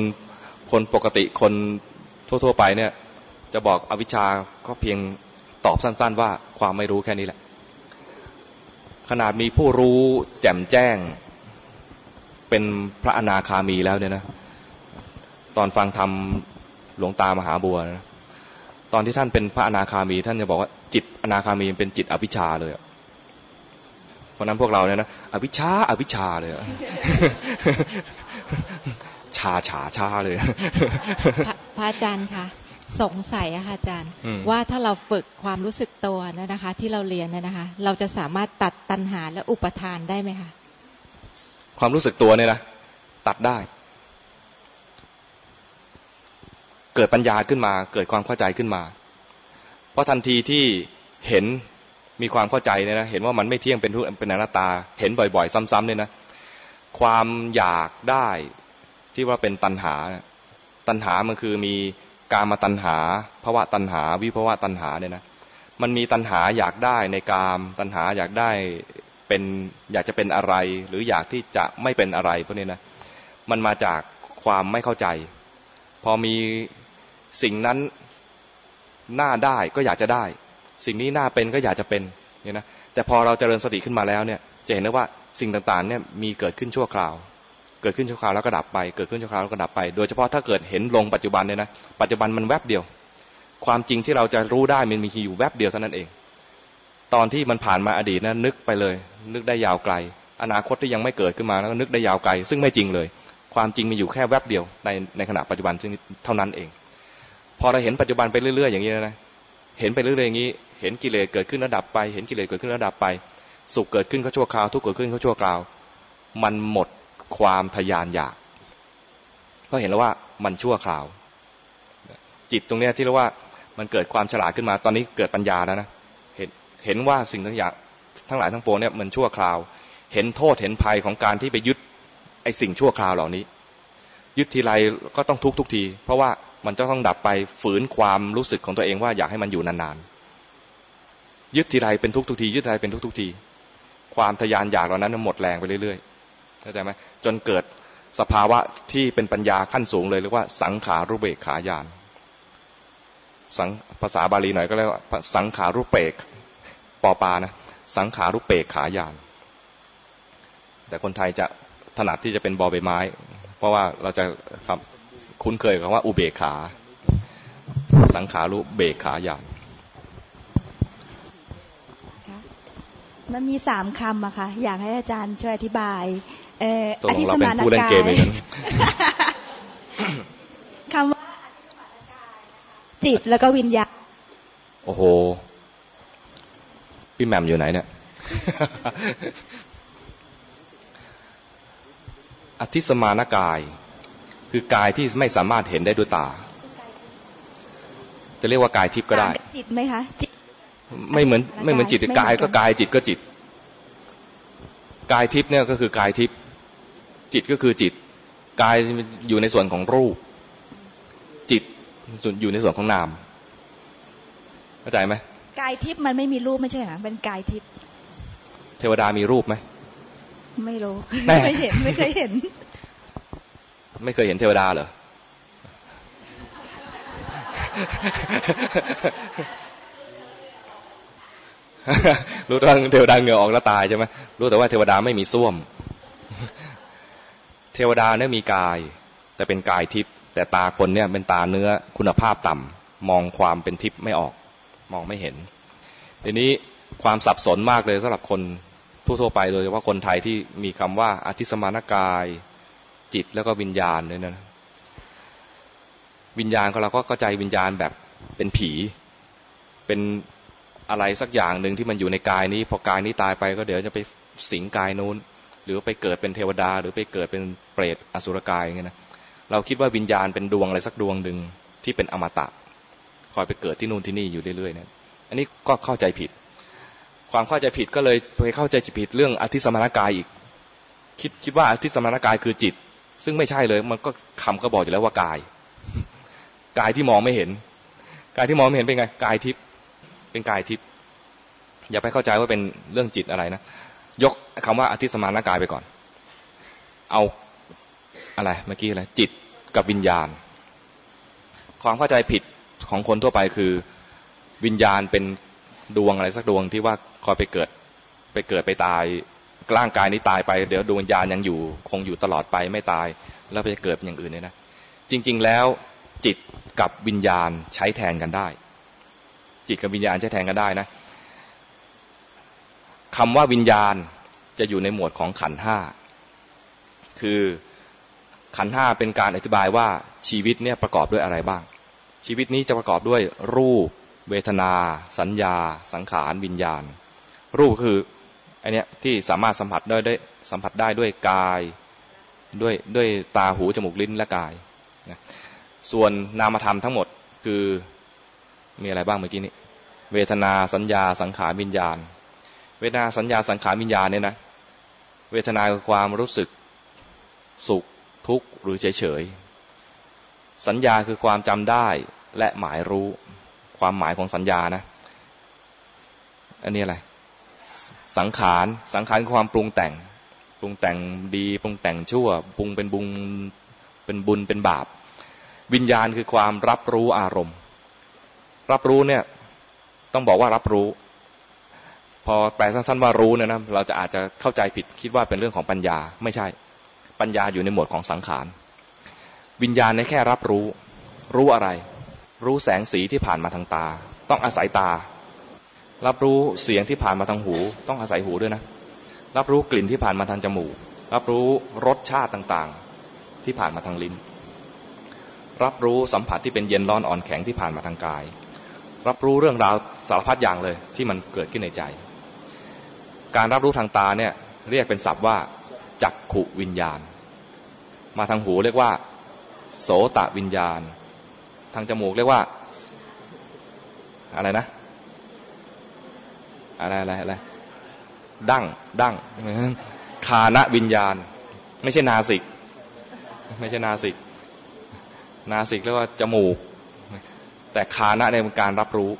คนปกติคนทั่ว ๆ ไปเนี่ย จะบอกอวิชชาก็เพียงตอบสั้น ๆ ว่าความไม่รู้แค่นี้แหละ ขนาดมีผู้รู้แจ่มแจ้ง เป็นพระอนาคามีแล้วเนี่ยนะ ตอนฟังธรรมหลวงตามหาบัวนะตอนที่ท่านเป็นพระอนาคามี ท่านจะบอกว่าจิตอนาคามีเป็นจิตอภิชาเลยเพราะนั้นพวกเราเนี่ยนะอภิชาอภิชาเลยชาฉาชาเลย พระอาจารย์คะ สงสัยอะค่ะอาจารย์อืมว่าถ้าเราฝึกความรู้สึกตัวนะนะคะ ที่เราเรียนนะนะคะ เราจะสามารถตัดตัณหาและอุปทานได้ไหมคะความรู้สึกตัวเนี่ยนะตัดได้ เกิดปัญญาขึ้นมา เกิดความเข้าใจขึ้นมา เพราะทันทีที่เห็นมีความเข้าใจเนี่ยนะเห็นว่ามันไม่เที่ยงเป็นทุกข์เป็นอนัตตา เห็นบ่อย ๆ ซ้ำๆเนี่ยนะความอยากได้ที่ว่าเป็นตัณหาเนี่ยตัณหามันคือมี กามตัณหาภวะตัณหา วิภวะตัณหาเนี่ยนะมันมีตัณหาอยากได้ในกาม ตัณหาอยากได้เป็นอยากจะเป็นอะไร หรืออยากที่จะไม่เป็นอะไรพวกนี้นะมันมาจากความไม่เข้าใจ พอมีสิ่งนั้นหน้าได้ก็อยากจะได้ สิ่งนี้หน้าเป็นก็อยากจะเป็นเนี่ยนะแต่พอเราเจริญสติขึ้นมาแล้วเนี่ยจะเห็นได้ว่าสิ่งต่างๆเนี่ยมีเกิดขึ้นชั่วคราว เกิดขึ้นชั่วคราวแล้วก็ดับไป เกิดขึ้นชั่วคราวแล้วก็ดับไป โดยเฉพาะถ้าเกิดเห็นลงปัจจุบันเนี่ยนะ ปัจจุบันมันแวบเดียว ความจริงที่เราจะรู้ได้มันมีอยู่แวบเดียวเท่านั้นเอง ตอนที่มันผ่านมาอดีตนะนึกไปเลย นึกได้ยาวไกล อนาคตที่ยังไม่เกิดขึ้นมาแล้วก็นึกได้ยาวไกล ซึ่งไม่จริงเลย ความจริงมีอยู่แค่แวบเดียวในในขณะปัจจุบันซึ่งเท่านั้นเอง พอเราเห็นปัจจุบันไปเรื่อย ๆ อย่างนี้นะ เห็นไปเรื่อยๆอย่างนี้ เห็นกิเลสเกิดขึ้นแล้วดับไป เห็นกิเลสเกิดขึ้นแล้วดับไป สุขเกิดขึ้นก็ชั่วคราว ทุกข์เกิดขึ้นก็ชั่วคราว มันหมด ความทยานอยากก็เห็นแล้วว่ามันชั่วคราว จิตตรงเนี้ยที่เรียกว่ามันเกิดความฉลาดขึ้นมาตอนนี้เกิดปัญญาแล้วนะเห็นเห็นว่าสิ่งทั้งอย่างทั้งหลายทั้งปวงเนี่ยมันชั่วคราว เห็นโทษเห็นภัยของการที่ไปยึดไอ้สิ่งชั่วคราวเหล่านี้ ยึดทีไรก็ต้องทุกทุกที เพราะว่ามันจะต้องดับไปฝืนความรู้สึกของตัวเองว่าอยากให้มันอยู่นานๆยึดทีไรเป็นทุกทุกที ยึดทีไรเป็นทุกทุกที ความทยานอยากเหล่านั้นมันหมดแรงไปเรื่อยๆ เข้าใจไหมจนเกิดสภาวะที่เป็นปัญญาขั้นสูงเลยเรียกว่าสังขารุเบกขายานสังภาษาบาลีหน่อยก็เรียกว่าสังขารุเปกปอปานะสังขารุเปกขายาน แต่คนไทยจะถนัดที่จะเป็นบอใบไม้ เพราะว่าเราจะคำคุ้นเคยกับว่าอุเบกขา สังขารุเบกขายานมันมีสามคำอะค่ะอยากให้อาจารย์ช่วยอธิบาย ตกอลธิงสเราเป็มานนผู้เล่นกาเกมอีกยนะคำว่าจิตแล้วก็วิญญาณโอ้โห พี่แหม่มอยู่ไหนเนี่ยอธิสมานกาย คือกายที่ไม่สามารถเห็นได้ด้วยตา จะเรียกว่ากายทิพย์ก็ได้ต่างบจิตไหมคะจิตไม่เหมือนไม่เหมือนจิตไม่เหมือนกายกันก็กายจิตก็จิต กายทิพย์เนี่ยก็คือกายทิพย์ จิตก็คือจิต กายอยู่ในส่วนของรูป จิตอยู่ในส่วนของนามเข้าใจไหมกายทิพย์มันไม่มีรูปไม่ใช่เหรอเป็นกายทิพย์เทวดามีรูปไหมไม่รู้แน่ไม่เห็นไม่เคยเห็น ไม่เคยเห็นเทวดาเหรอรู้แต่ว่าเทวดาเหงื่อออกแล้วตายใช่ไหมรู้แต่ว่าเทวดาไม่มีส้วม เทวดาเนี่ยมีกาย แต่เป็นกายทิพย์แต่ตาคนเนี่ยเป็นตาเนื้อคุณภาพต่ำมองความเป็นทิพย์ไม่ออก มองไม่เห็น ทีนี้ความสับสนมากเลยสำหรับคนทั่วๆไปโดยเฉพาะคนไทยที่มีคำว่าอธิสมานกาย จิตแล้วก็วิญญาณเนี่ยนะวิญญาณของเราก็เข้าใจวิญญาณแบบเป็นผี เป็นอะไรสักอย่างหนึ่งที่มันอยู่ในกายนี้ พอกายนี้ตายไปก็เดี๋ยวจะไปสิงกายนู้น หรือไปเกิดเป็นเทวดา หรือไปเกิดเป็นเปรตอสุรกายอย่างเงี้ยนะเราคิดว่าวิญญาณเป็นดวงอะไรสักดวงหนึ่งที่เป็นอมตะ คอยไปเกิดที่นู่นที่นี่อยู่เรื่อยๆเนี่ยอันนี้ก็เข้าใจผิด ความเข้าใจผิดก็เลยไปเข้าใจผิดเรื่องอธิสมานกายอีก คิดคิดว่าอธิสมานกายคือจิต ซึ่งไม่ใช่เลย มันก็คำก็บอกอยู่แล้วว่ากาย กายที่มองไม่เห็น กายที่มองไม่เห็นเป็นไง กายทิพย์เป็นกายทิพย์อย่าไปเข้าใจว่าเป็นเรื่องจิตอะไรนะ ยกคำว่าอธิสมานกายไปก่อน เอาอะไรเมื่อกี้อะไรจิตกับวิญญาณ ความเข้าใจผิดของคนทั่วไปคือวิญญาณเป็นดวงอะไรสักดวงที่ว่าคอยไปเกิดไปเกิดไปตายร่างกายนี้ตายไปเดี๋ยวดวงวิญญาณยังอยู่ คงอยู่ตลอดไปไม่ตาย แล้วไปเกิดเป็นอย่างอื่นเนี่ยนะจริง ๆ แล้วจิตกับวิญญาณใช้แทนกันได้ จิตกับวิญญาณใช้แทนกันได้นะ คำว่าวิญญาณจะอยู่ในหมวดของขันห้า คือขันห้าเป็นการอธิบายว่าชีวิตเนี่ยประกอบด้วยอะไรบ้าง ชีวิตนี้จะประกอบด้วยรูป เวทนา สัญญา สังขาร วิญญาณ รูปคืออันเนี้ยที่สามารถสัมผัสได้ได้สัมผัสได้ด้วยกายด้วยด้วยตาหูจมูกลิ้นและกายนะส่วนนามธรรมทั้งหมดคือมีอะไรบ้างเมื่อกี้นี้ เวทนาสัญญาสังขารวิญญาณ เวทนาสัญญาสังขารวิญญาณเนี่ยนะเวทนาคือความรู้สึกสุขทุกข์หรือเฉยเฉยสัญญาคือความจำได้และหมายรู้ความหมายของสัญญานะ อันนี้อะไร สังขาร สังขารคือความปรุงแต่ง ปรุงแต่งดี ปรุงแต่งชั่ว ปรุงเป็นบุญ เป็นบุญ เป็นบาป วิญญาณคือความรับรู้อารมณ์ รับรู้เนี่ย ต้องบอกว่ารับรู้ พอแปลสั้นๆว่ารู้เนี่ยนะเราจะอาจจะเข้าใจผิดคิดว่าเป็นเรื่องของปัญญา ไม่ใช่ปัญญาอยู่ในหมวดของสังขาร วิญญาณในแค่รับรู้ รู้อะไร รู้แสงสีที่ผ่านมาทางตา ต้องอาศัยตา รับรู้เสียงที่ผ่านมาทางหู ต้องอาศัยหูด้วยนะ รับรู้กลิ่นที่ผ่านมาทางจมูก รับรู้รสชาติต่างๆ ที่ผ่านมาทางลิ้น รับรู้สัมผัสที่เป็นเย็นร้อนอ่อนแข็งที่ผ่านมาทางกาย รับรู้เรื่องราวสารพัดอย่างเลยที่มันเกิดขึ้นในใจ การรับรู้ทางตาเนี่ยเรียกเป็นศัพท์ว่าจักขุวิญญาณ มาทางหูเรียกว่า โสตวิญญาณ ทางจมูกเรียกว่า อะไรนะอะไรอะไรอะไรดั้งดั้งคานะวิญญาณ ไม่ใช่นาสิก ไม่ใช่นาสิก นาสิกเรียกว่าจมูก แต่คานะในการรับรู้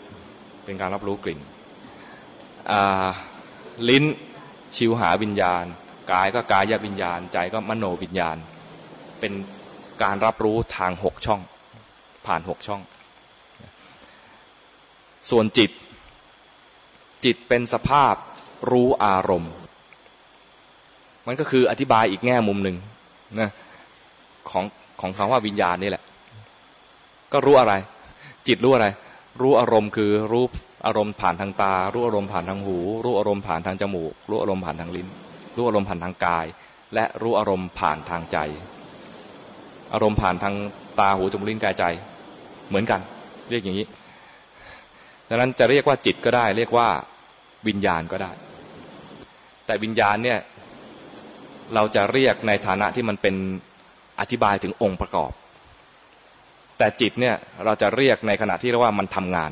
เป็นการรับรู้กลิ่นอ่า ลิ้นชิวหาวิญญาณ กายก็กายวิญญาณ ใจก็มโนวิญญาณ เป็นการรับรู้ทางหกช่อง ผ่านหกช่อง ส่วนจิต จิตเป็นสภาพรู้อารมณ์ มันก็คืออธิบายอีกแง่มุมหนึ่งนะของของคำว่าวิญญาณนี่แหละ ก็รู้อะไร จิตรู้อะไร รู้อารมณ์คือรู้ อารมณ์ผ่านทางตา รู้อารมณ์ผ่านทางหู รู้อารมณ์ผ่านทางจมูก รู้อารมณ์ผ่านทางลิ้น รู้อารมณ์ผ่านทางกาย และรู้อารมณ์ผ่านทางใจ อารมณ์ผ่านทางตาหูจมูกลิ้นกายใจเหมือนกัน เรียกอย่างนี้ดังนั้นจะเรียกว่าจิตก็ได้ เรียกว่าวิญญาณก็ได้ แต่วิญญาณเนี่ยเราจะเรียกในฐานะที่มันเป็นอธิบายถึงองค์ประกอบ แต่จิตเนี่ยเราจะเรียกในขณะที่เรียกว่ามันทำงาน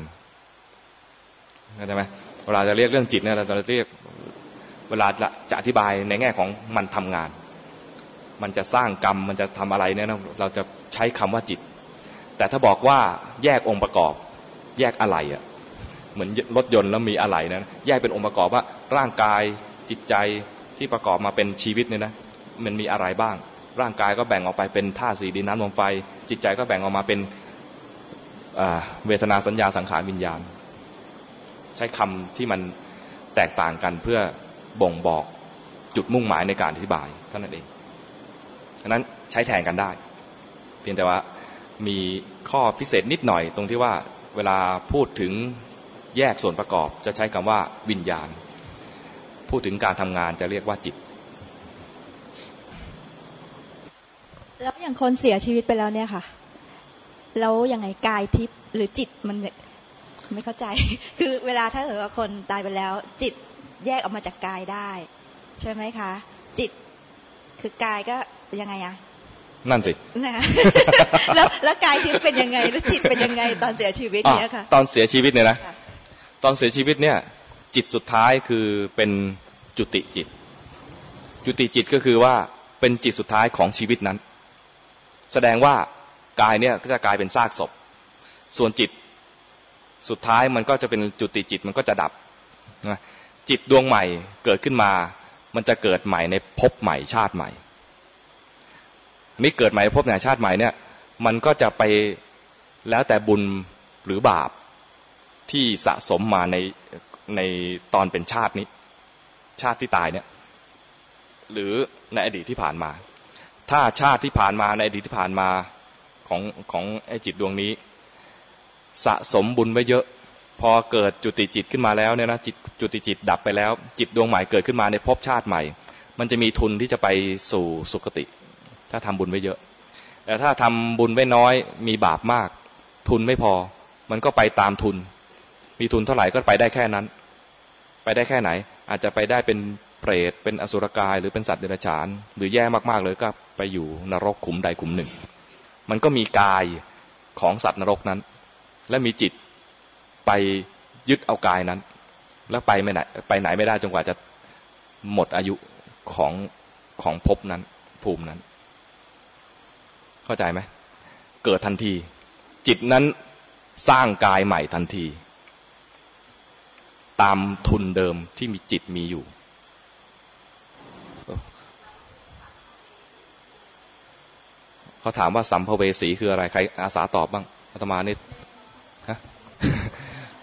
เข้าใจไหมเวลาจะเรียกเรื่องจิตเนี่ยเราจะเรียกเวลาจะอธิบายในแง่ของมันทำงาน มันจะสร้างกรรมมันจะทำอะไรเนี่ยเราจะใช้คำว่าจิต แต่ถ้าบอกว่าแยกองค์ประกอบ แยกอะไรอะเหมือนรถยนต์แล้วมีอะไรนะแยกเป็นองค์ประกอบว่าร่างกายจิตใจที่ประกอบมาเป็นชีวิตเนี่ยนะมันมีอะไรบ้าง ร่างกายก็แบ่งออกไปเป็นธาตุสีดินน้ำลมไฟจิตใจก็แบ่งออกมาเป็นเวทนาสัญญาสังขารวิญญาณ ใช้คำที่มันแตกต่างกันเพื่อบ่งบอกจุดมุ่งหมายในการอธิบายเท่านั้นเองฉะนั้นใช้แทนกันได้ เพียงแต่ว่ามีข้อพิเศษนิดหน่อยตรงที่ว่าเวลาพูดถึงแยกส่วนประกอบจะใช้คำว่าวิญญาณ พูดถึงการทำงานจะเรียกว่าจิต แล้วอย่างคนเสียชีวิตไปแล้วเนี่ยค่ะ แล้วยังไงกายทิพย์หรือจิตมัน ไม่เข้าใจ คือเวลาถ้าเกิดว่าคนตายไปแล้ว จิตแยกออกมาจากกายได้ ใช่ไหมคะ จิตคือกายก็ยังไงอะนั่นสินะแล้วแล้วกายทิพย์เป็นยังไงแล้วจิตเป็นยังไงตอนเสียชีวิตเนี่ยค่ะตอนเสียชีวิตเนี่ยนะตอนเสียชีวิตเนี่ย จิตสุดท้ายคือเป็นจุติจิต จุติจิตก็คือว่าเป็นจิตสุดท้ายของชีวิตนั้น แสดงว่ากายเนี่ยก็จะกลายเป็นซากศพ ส่วนจิต สุดท้ายมันก็จะเป็นจุติจิตมันก็จะดับนะจิตดวงใหม่เกิดขึ้นมา มันจะเกิดใหม่ในภพใหม่ชาติใหม่นี่เกิดใหม่ในภพใหม่ชาติใหม่เนี่ย มันก็จะไปแล้วแต่บุญหรือบาปที่สะสมมาในในตอนเป็นชาตินี้ ชาติที่ตายเนี่ย หรือในอดีตที่ผ่านมา ถ้าชาติที่ผ่านมาในอดีตที่ผ่านมาของของไอจิตดวงนี้ สะสมบุญไว้เยอะ พอเกิดจุติจิตขึ้นมาแล้วเนี่ยนะจิตจุติจิตดับไปแล้ว จิตดวงใหม่เกิดขึ้นมาในภพชาติใหม่ มันจะมีทุนที่จะไปสู่สุคติ ถ้าทำบุญไว้เยอะ แต่ถ้าทำบุญไว้น้อยมีบาปมาก ทุนไม่พอ มันก็ไปตามทุน มีทุนเท่าไหร่ก็ไปได้แค่นั้น ไปได้แค่ไหน อาจจะไปได้เป็นเปรตเป็นอสุรกายหรือเป็นสัตว์เดรัจฉาน หรือแย่มากๆเลยก็ไปอยู่นรกขุมใดขุมหนึ่ง มันก็มีกายของสัตว์นรกนั้น และมีจิตไปยึดเอากายนั้น แล้วไปไม่ไหนไปไหนไม่ได้จนกว่าจะหมดอายุของของภพนั้น ภูมินั้น เข้าใจไหมเกิดทันที จิตนั้นสร้างกายใหม่ทันที ตามทุนเดิมที่มีจิตมีอยู่เขาถามว่าสัมภเวสีคืออะไรใครอาสาตอบบ้างอาตมานี่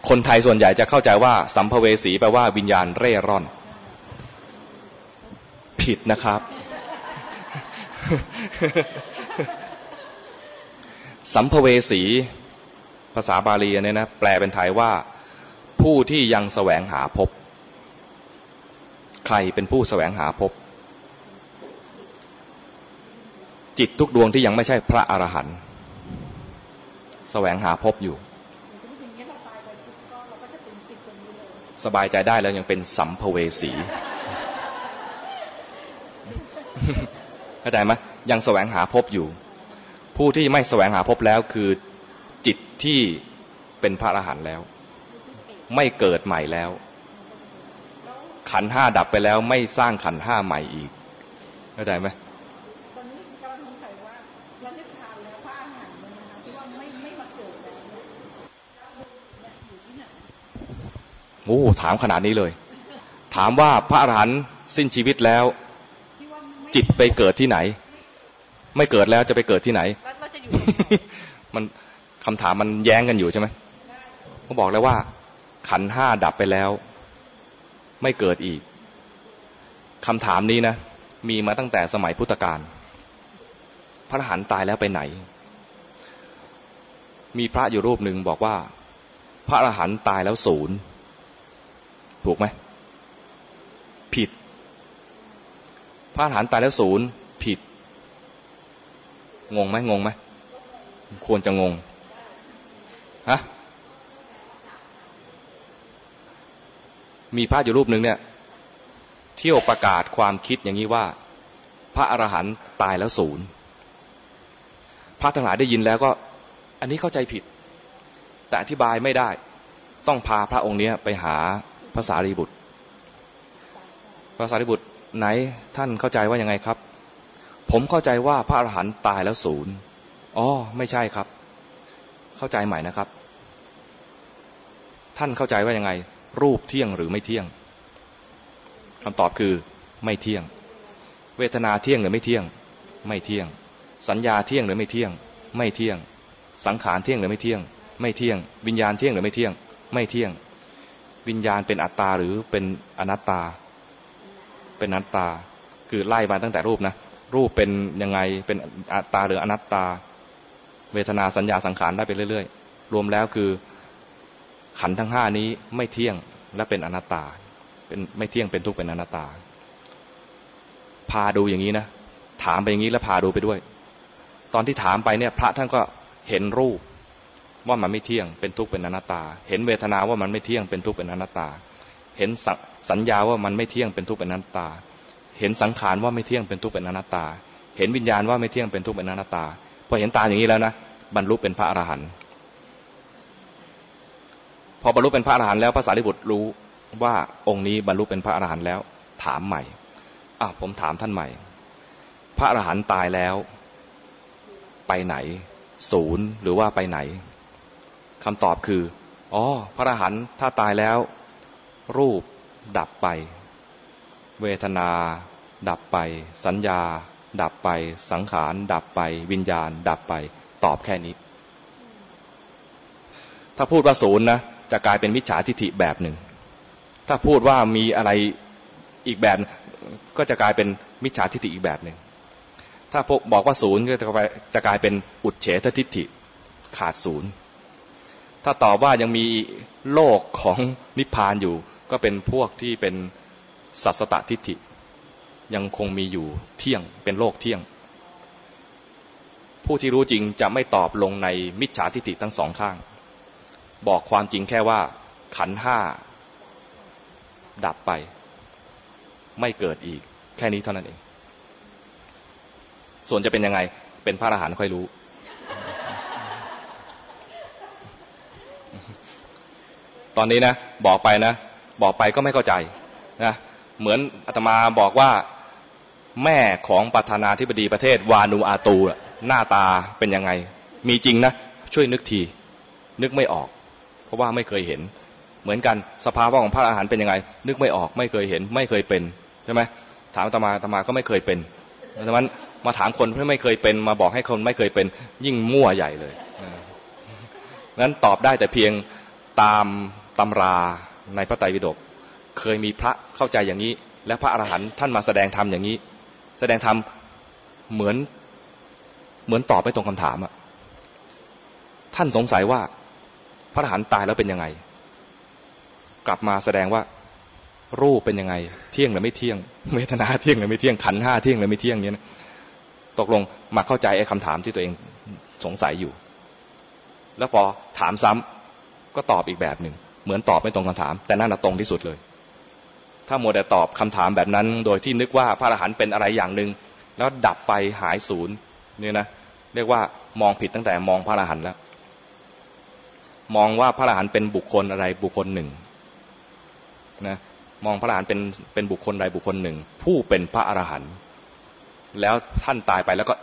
คนไทยส่วนใหญ่จะเข้าใจว่า สัมภเวสีแปลว่าวิญญาณเร่ร่อน ผิดนะครับ สัมภเวสี ภาษาบาลีเนี่ยนะแปลเป็นไทยว่า ผู้ที่ยังแสวงหาพบ ใครเป็นผู้แสวงหาพบ จิตทุกดวงที่ยังไม่ใช่พระอรหันต์แสวงหาพบอยู่ สบายใจได้แล้วยังเป็นสัมภเวสีเข้าใจไหมยังแสวงหาพบอยู่ ผู้ที่ไม่แสวงหาพบแล้วคือจิตที่เป็นพระอรหันต์แล้ว ไม่เกิดใหม่แล้ว ขันห้าดับไปแล้วไม่สร้างขันห้าใหม่อีกเข้าใจไหม โอ้ถามขนาดนี้เลย ถามว่าพระอรหันต์สิ้นชีวิตแล้ว จิตไปเกิดที่ไหน ไม่เกิดแล้วจะไปเกิดที่ไหน มันคำถามมันแย้งกันอยู่ใช่ไหมเขาบอกแล้วว่า ขันห้าดับไปแล้ว ไม่เกิดอีกคำถามนี้นะ มีมาตั้งแต่สมัยพุทธกาลพระอรหันต์ตายแล้วไปไหน มีพระอยู่รูปหนึ่งบอกว่า พระอรหันต์ตายแล้วศูนย์ ถูกไหมผิด พระอรหันต์ตายแล้วศูนย์ผิด งงไหมงงไหมควรจะงงฮะมีพระอยู่รูปหนึ่งเนี่ย เที่ยวประกาศความคิดอย่างนี้ว่า พระอรหันต์ตายแล้วศูนย์พระทั้งหลายได้ยินแล้วก็ อันนี้เข้าใจผิด แต่อธิบายไม่ได้ ต้องพาพระองค์เนี้ยไปหา ภาษารีบุตรภาษารีบุตรไหนท่านเข้าใจว่ายังไงครับ ผมเข้าใจว่าพระอรหันต์ตายแล้วศูนย์อ๋อไม่ใช่ครับ เข้าใจใหม่นะครับ ท่านเข้าใจว่ายังไง รูปเที่ยงหรือไม่เที่ยงคำตอบคือไม่เที่ยง เวทนาเที่ยงหรือไม่เที่ยง ไม่เที่ยง สัญญาเที่ยงหรือไม่เที่ยง ไม่เที่ยง สังขารเที่ยงหรือไม่เที่ยง ไม่เที่ยง วิญญาณเที่ยงหรือไม่เที่ยง ไม่เที่ยง วิญญาณเป็นอัตตาหรือเป็นอนัตตา เป็นอนัตตา คือไล่มาตั้งแต่รูปนะ รูปเป็นยังไง เป็นอัตตาหรืออนัตตา เวทนาสัญญาสังขารได้ไปเรื่อย ๆ รวมแล้วคือขันทั้งห้านี้ไม่เที่ยงและเป็นอนัตตา เป็นไม่เที่ยงเป็นทุกข์เป็นอนัตตา พาดูอย่างนี้นะ ถามไปอย่างนี้แล้วพาดูไปด้วย ตอนที่ถามไปเนี่ย พระท่านก็เห็นรูป ว่ามันไม่เที่ยงเป็นทุกข์เป็นอนัตตา เห็นเวทนาว่ามันไม่เที่ยงเป็นทุกข์เป็นอนัตตา เห็นสัญญาว่ามันไม่เที่ยงเป็นทุกข์เป็นอนัตตา เห็นสังขารว่าไม่เที่ยงเป็นทุกข์เป็นอนัตตา เห็นวิญญาณว่าไม่เที่ยงเป็นทุกข์เป็นอนัตตาพอเห็นตาอย่างนี้แล้วนะบรรลุเป็นพระอรหันต์พอบรรลุเป็นพระอรหันต์แล้วพระสารีบุตรรู้ว่าองค์นี้บรรลุเป็นพระอรหันต์แล้ว ถามใหม่อะผมถามท่านใหม่ พระอรหันต์ตายแล้ว ไปไหน ศูนย์หรือว่าไปไหน คำตอบคืออ๋อพระอรหันต์ถ้าตายแล้ว รูปดับไป เวทนา ดับไป สัญญา ดับไป สังขาร ดับไป วิญญาณ ดับไป ตอบแค่นี้ ถ้าพูดว่าศูนย์นะจะกลายเป็นมิจฉาทิฏฐิแบบหนึ่ง ถ้าพูดว่ามีอะไรอีกแบบก็จะกลายเป็นมิจฉาทิฏฐิอีกแบบหนึ่ง ถ้าพวกบอกว่าศูนย์ก็จะไปจะกลายเป็นอุดเฉททิฏฐิขาดศูนย์ ถ้าตอบว่ายังมีโลกของนิพพานอยู่ ก็เป็นพวกที่เป็นสัสตทิฏฐิ ยังคงมีอยู่เที่ยงเป็นโลกเที่ยง ผู้ที่รู้จริงจะไม่ตอบลงในมิจฉาทิฏฐิทั้งสองข้าง บอกความจริงแค่ว่า ขันห้า ดับไป ไม่เกิดอีก แค่นี้เท่านั้นเอง ส่วนจะเป็นยังไงเป็นพระอรหันต์ค่อยรู้ ตอนนี้นะบอกไปนะ บอกไปก็ไม่เข้าใจนะเหมือนอาตมาบอกว่าแม่ของประธานาธิบดีประเทศวานูอาตูหน้าตาเป็นยังไง มีจริงนะ ช่วยนึกที นึกไม่ออก เพราะว่าไม่เคยเห็น เหมือนกันสภาวะของพระอรหันต์เป็นยังไง นึกไม่ออกไม่เคยเห็น ไม่เคยเป็นใช่ไหมถามอาตมาอาตมาก็ไม่เคยเป็นดังนั้นมาถามคนที่ไม่เคยเป็น มาบอกให้คนไม่เคยเป็น ยิ่งมั่วใหญ่เลยนั้นตอบได้แต่เพียงตาม ตำราในพระไตรปิฎกเคยมีพระเข้าใจอย่างนี้ และพระอรหันต์ท่านมาแสดงธรรมอย่างนี้ แสดงธรรมเหมือนเหมือนตอบไม่ตรงคำถามอะท่านสงสัยว่าพระอรหันต์ตายแล้วเป็นยังไง กลับมาแสดงว่ารูปเป็นยังไง เที่ยงหรือไม่เที่ยงเวทนาเที่ยงหรือไม่เที่ยงขันห้าเที่ยงหรือไม่เที่ยงเนี้ยนะตกลงมาเข้าใจไอ้คำถามที่ตัวเองสงสัยอยู่ แล้วพอถามซ้ำก็ตอบอีกแบบหนึ่ง เหมือนตอบไม่ตรงคำถาม แต่นั่นตรงที่สุดเลย ถ้าโมแต่ตอบคำถามแบบนั้น โดยที่นึกว่าพระอรหันต์เป็นอะไรอย่างหนึ่งแล้วดับไปหายศูนย์เนี่ยนะเรียกว่ามองผิดตั้งแต่มองพระอรหันต์แล้ว มองว่าพระอรหันต์เป็นบุคคลอะไรบุคคลหนึ่งนะมองพระอรหันต์เป็นเป็นบุคคลใดบุคคลหนึ่ง ผู้เป็นพระอรหันต์แล้วท่านตายไปแล้วก็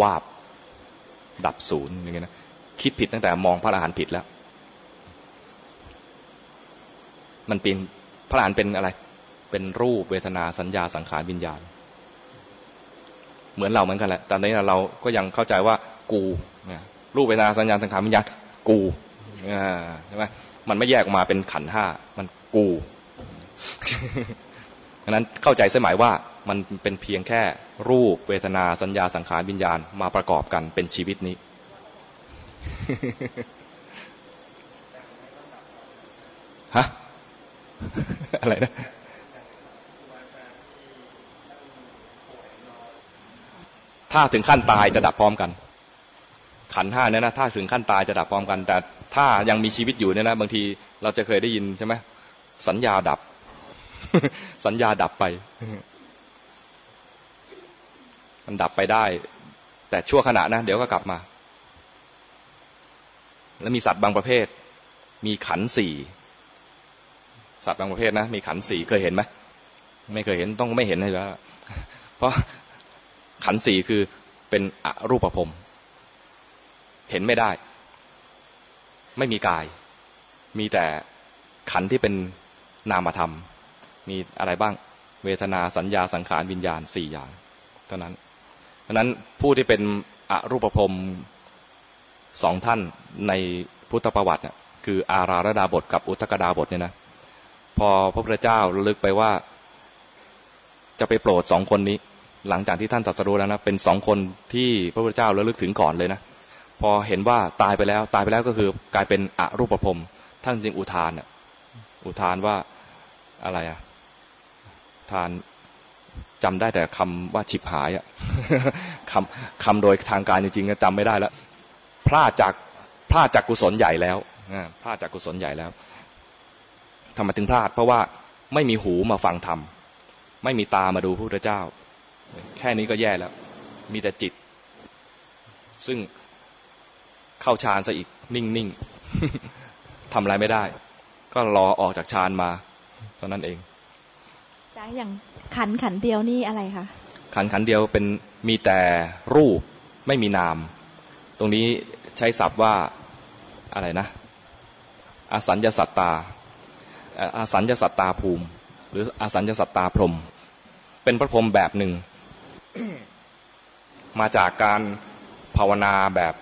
วาบดับศูนย์อย่างเงี้ยนะคิดผิดตั้งแต่มองพระอรหันต์ผิดแล้ว มันเป็นพระอรหันต์เป็นอะไร เป็นรูปเวทนาสัญญาสังขารวิญญาณ เหมือนเราเหมือนกันแหละ ตอนนี้เราก็ยังเข้าใจว่ากูรูปเวทนาสัญญาสังขารวิญญาณ กูใช่ไหมมันไม่แยกออกมาเป็นขันห้ามันกูดังนั้นเข้าใจสมัยว่ามันเป็นเพียงแค่รูปเวทนาสัญญาสังขารวิญญาณมาประกอบกันเป็นชีวิตนี้ ฮะ อะไรนะถ้าถึงขั้นตายจะดับพร้อมกัน ขันห้าเนี่ยนะถ้าถึงขั้นตายจะดับพร้อมกัน แต่ถ้ายังมีชีวิตอยู่เนี่ยนะบางทีเราจะเคยได้ยินใช่ไหมสัญญาดับ สัญญาดับไป มันดับไปได้ แต่ชั่วขณะนะเดี๋ยวก็กลับมา แล้วมีสัตว์บางประเภท มีขันสี่ สัตว์บางประเภทนะมีขันสี่เคยเห็นไหมไม่เคยเห็นต้องไม่เห็นเลยแล้วเพราะขันสี่คือเป็นอรูปภพเห็นไม่ได้ ไม่มีกาย มีแต่ขันที่เป็นนามธรรม มีอะไรบ้าง เวทนาสัญญาสังขารวิญญาณสี่อย่าง เท่านั้นเพราะนั้นผู้ที่เป็นอรูปภพสองท่านในพุทธประวัติคืออาราระดาบทกับอุตกดาบทเนี่ยนะ พอพระพุทธเจ้าระลึกไปว่า จะไปโปรดสองคนนี้ หลังจากที่ท่านตรัสรู้แล้วนะเป็นสองคนที่พระพุทธเจ้าระลึกถึงก่อนเลยนะพอเห็นว่าตายไปแล้ว ตายไปแล้วก็คือกลายเป็นอรูปภพท่านจึงอุทานอะอุทานว่าอะไรอะทานจำได้แต่คำว่าฉิบหายอะคำคำโดยทางการจริงๆจำไม่ได้แล้วพลาดจากพลาดจากกุศลใหญ่แล้วพลาดจากกุศลใหญ่แล้ว ทำไมถึงพลาด เพราะว่าไม่มีหูมาฟังธรรมไม่มีตามาดูพระพุทธเจ้า แค่นี้ก็แย่แล้ว มีแต่จิต ซึ่งเข้าฌานซะอีกนิ่งๆทำอะไรไม่ได้ ก็รอออกจากฌานมาตอนนั้นเองจ้าอย่างขันขันเดียวนี่อะไรคะขันขันเดียวเป็นมีแต่รูปไม่มีนาม ตรงนี้ใช้ศัพท์ว่าอะไรนะอาสัญญาสัตตา อาสัญญสัตตาภูมิ หรืออาสัญญสัตตาพรม เป็นพระพรมแบบหนึ่ง มาจากการภาวนาแบบ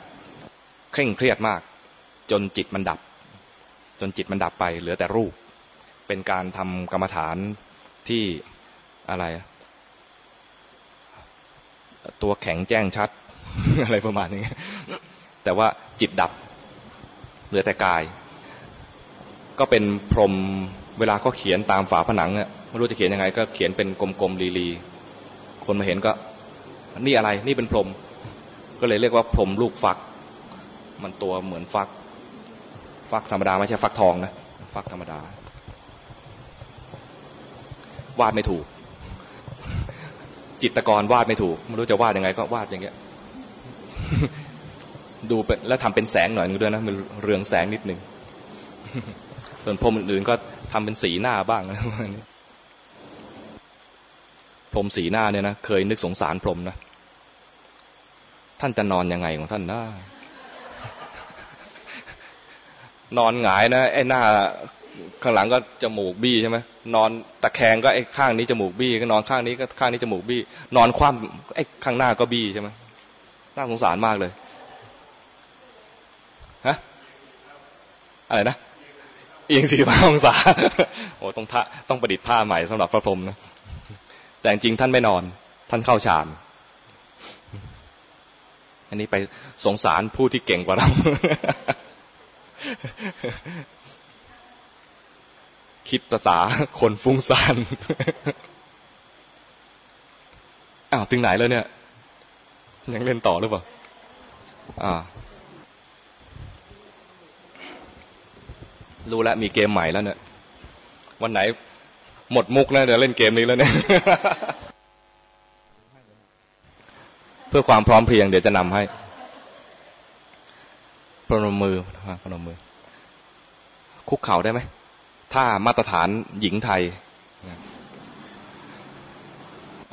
เคร่งเครียดมาก จนจิตมันดับ จนจิตมันดับไปเหลือแต่รูป เป็นการทำกรรมฐานที่อะไร ตัวแข็งแจ้งชัด อะไรประมาณนี้แต่ว่าจิตดับ เหลือแต่กาย ก็เป็นพรมเวลาก็เขียนตามฝาผนังเนี่ยไม่รู้จะเขียนยังไง ก็เขียนเป็นกลมๆลีๆคนมาเห็นก็ นี่อะไรนี่เป็นพรม ก็เลยเรียกว่าพรมลูกฟัก มันตัวเหมือนฟัก ฟักธรรมดาไม่ใช่ฟักทองนะฟักธรรมดา วาดไม่ถูก จิตกรวาดไม่ถูกไม่รู้จะวาดยังไง ก็วาดอย่างเงี้ย ดูเป็นแล้วทำเป็นแสงหน่อยนึงด้วยนะมันเรืองแสงนิดนึง ส่วนพรมอื่นๆก็ทำเป็นสีหน้าบ้างนะประมาณนี้พรมสีหน้าเนี่ยนะเคยนึกสงสารพรมนะท่านจะนอนยังไงของท่านนะนอนหงายนะไอ้หน้าข้างหลังก็จมูกบี้ใช่ไหมนอนตะแคงก็ไอ้ข้างนี้จมูกบี้ก็นอนข้างนี้ก็ข้างนี้จมูกบี้ นอนคว่ำไอ้ข้างหน้าก็บี้ใช่ไหมน่าสงสารมากเลยฮะอะไรนะ เอียงสี่ห้าองศาโอ้ต้องท่าต้องประดิษฐ์ผ้าใหม่สำหรับพระพรหมนะแต่จริงท่านไม่นอน ท่านเข้าฌาน อันนี้ไปสงสารผู้ที่เก่งกว่าเรา คิดภาษาคนฟุ้งซ่านอ้าวถึงไหนแล้วเนี่ย ยังเล่นต่อหรือเปล่าอ่า รู้แล้วมีเกมใหม่แล้วเนี่ยวันไหนหมดมุกนะเดี๋ยวเล่นเกมนี้แล้วเนี่ยเพื่อความพร้อมเพรียงเดี๋ยวจะนำให้พนมมือพนมมือ คุกเข่าได้ไหมถ้ามาตรฐานหญิงไทย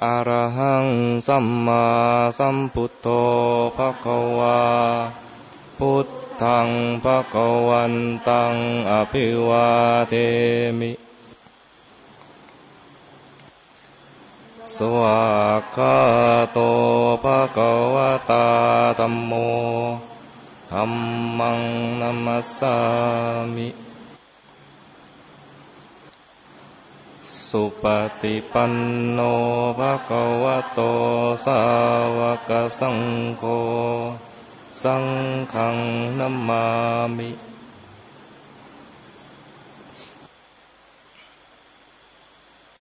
อรหังสัมมาสัมพุทโธภะคะวาพุท ธังภะคะวันตังอภิวาเทมิสวากขาโตภะคะวตาธัมโมธัมมังนัมัสสามิสุปฏิปันโนภะคะวะโตสาวกสังโฆ สังฆังนัมมามิ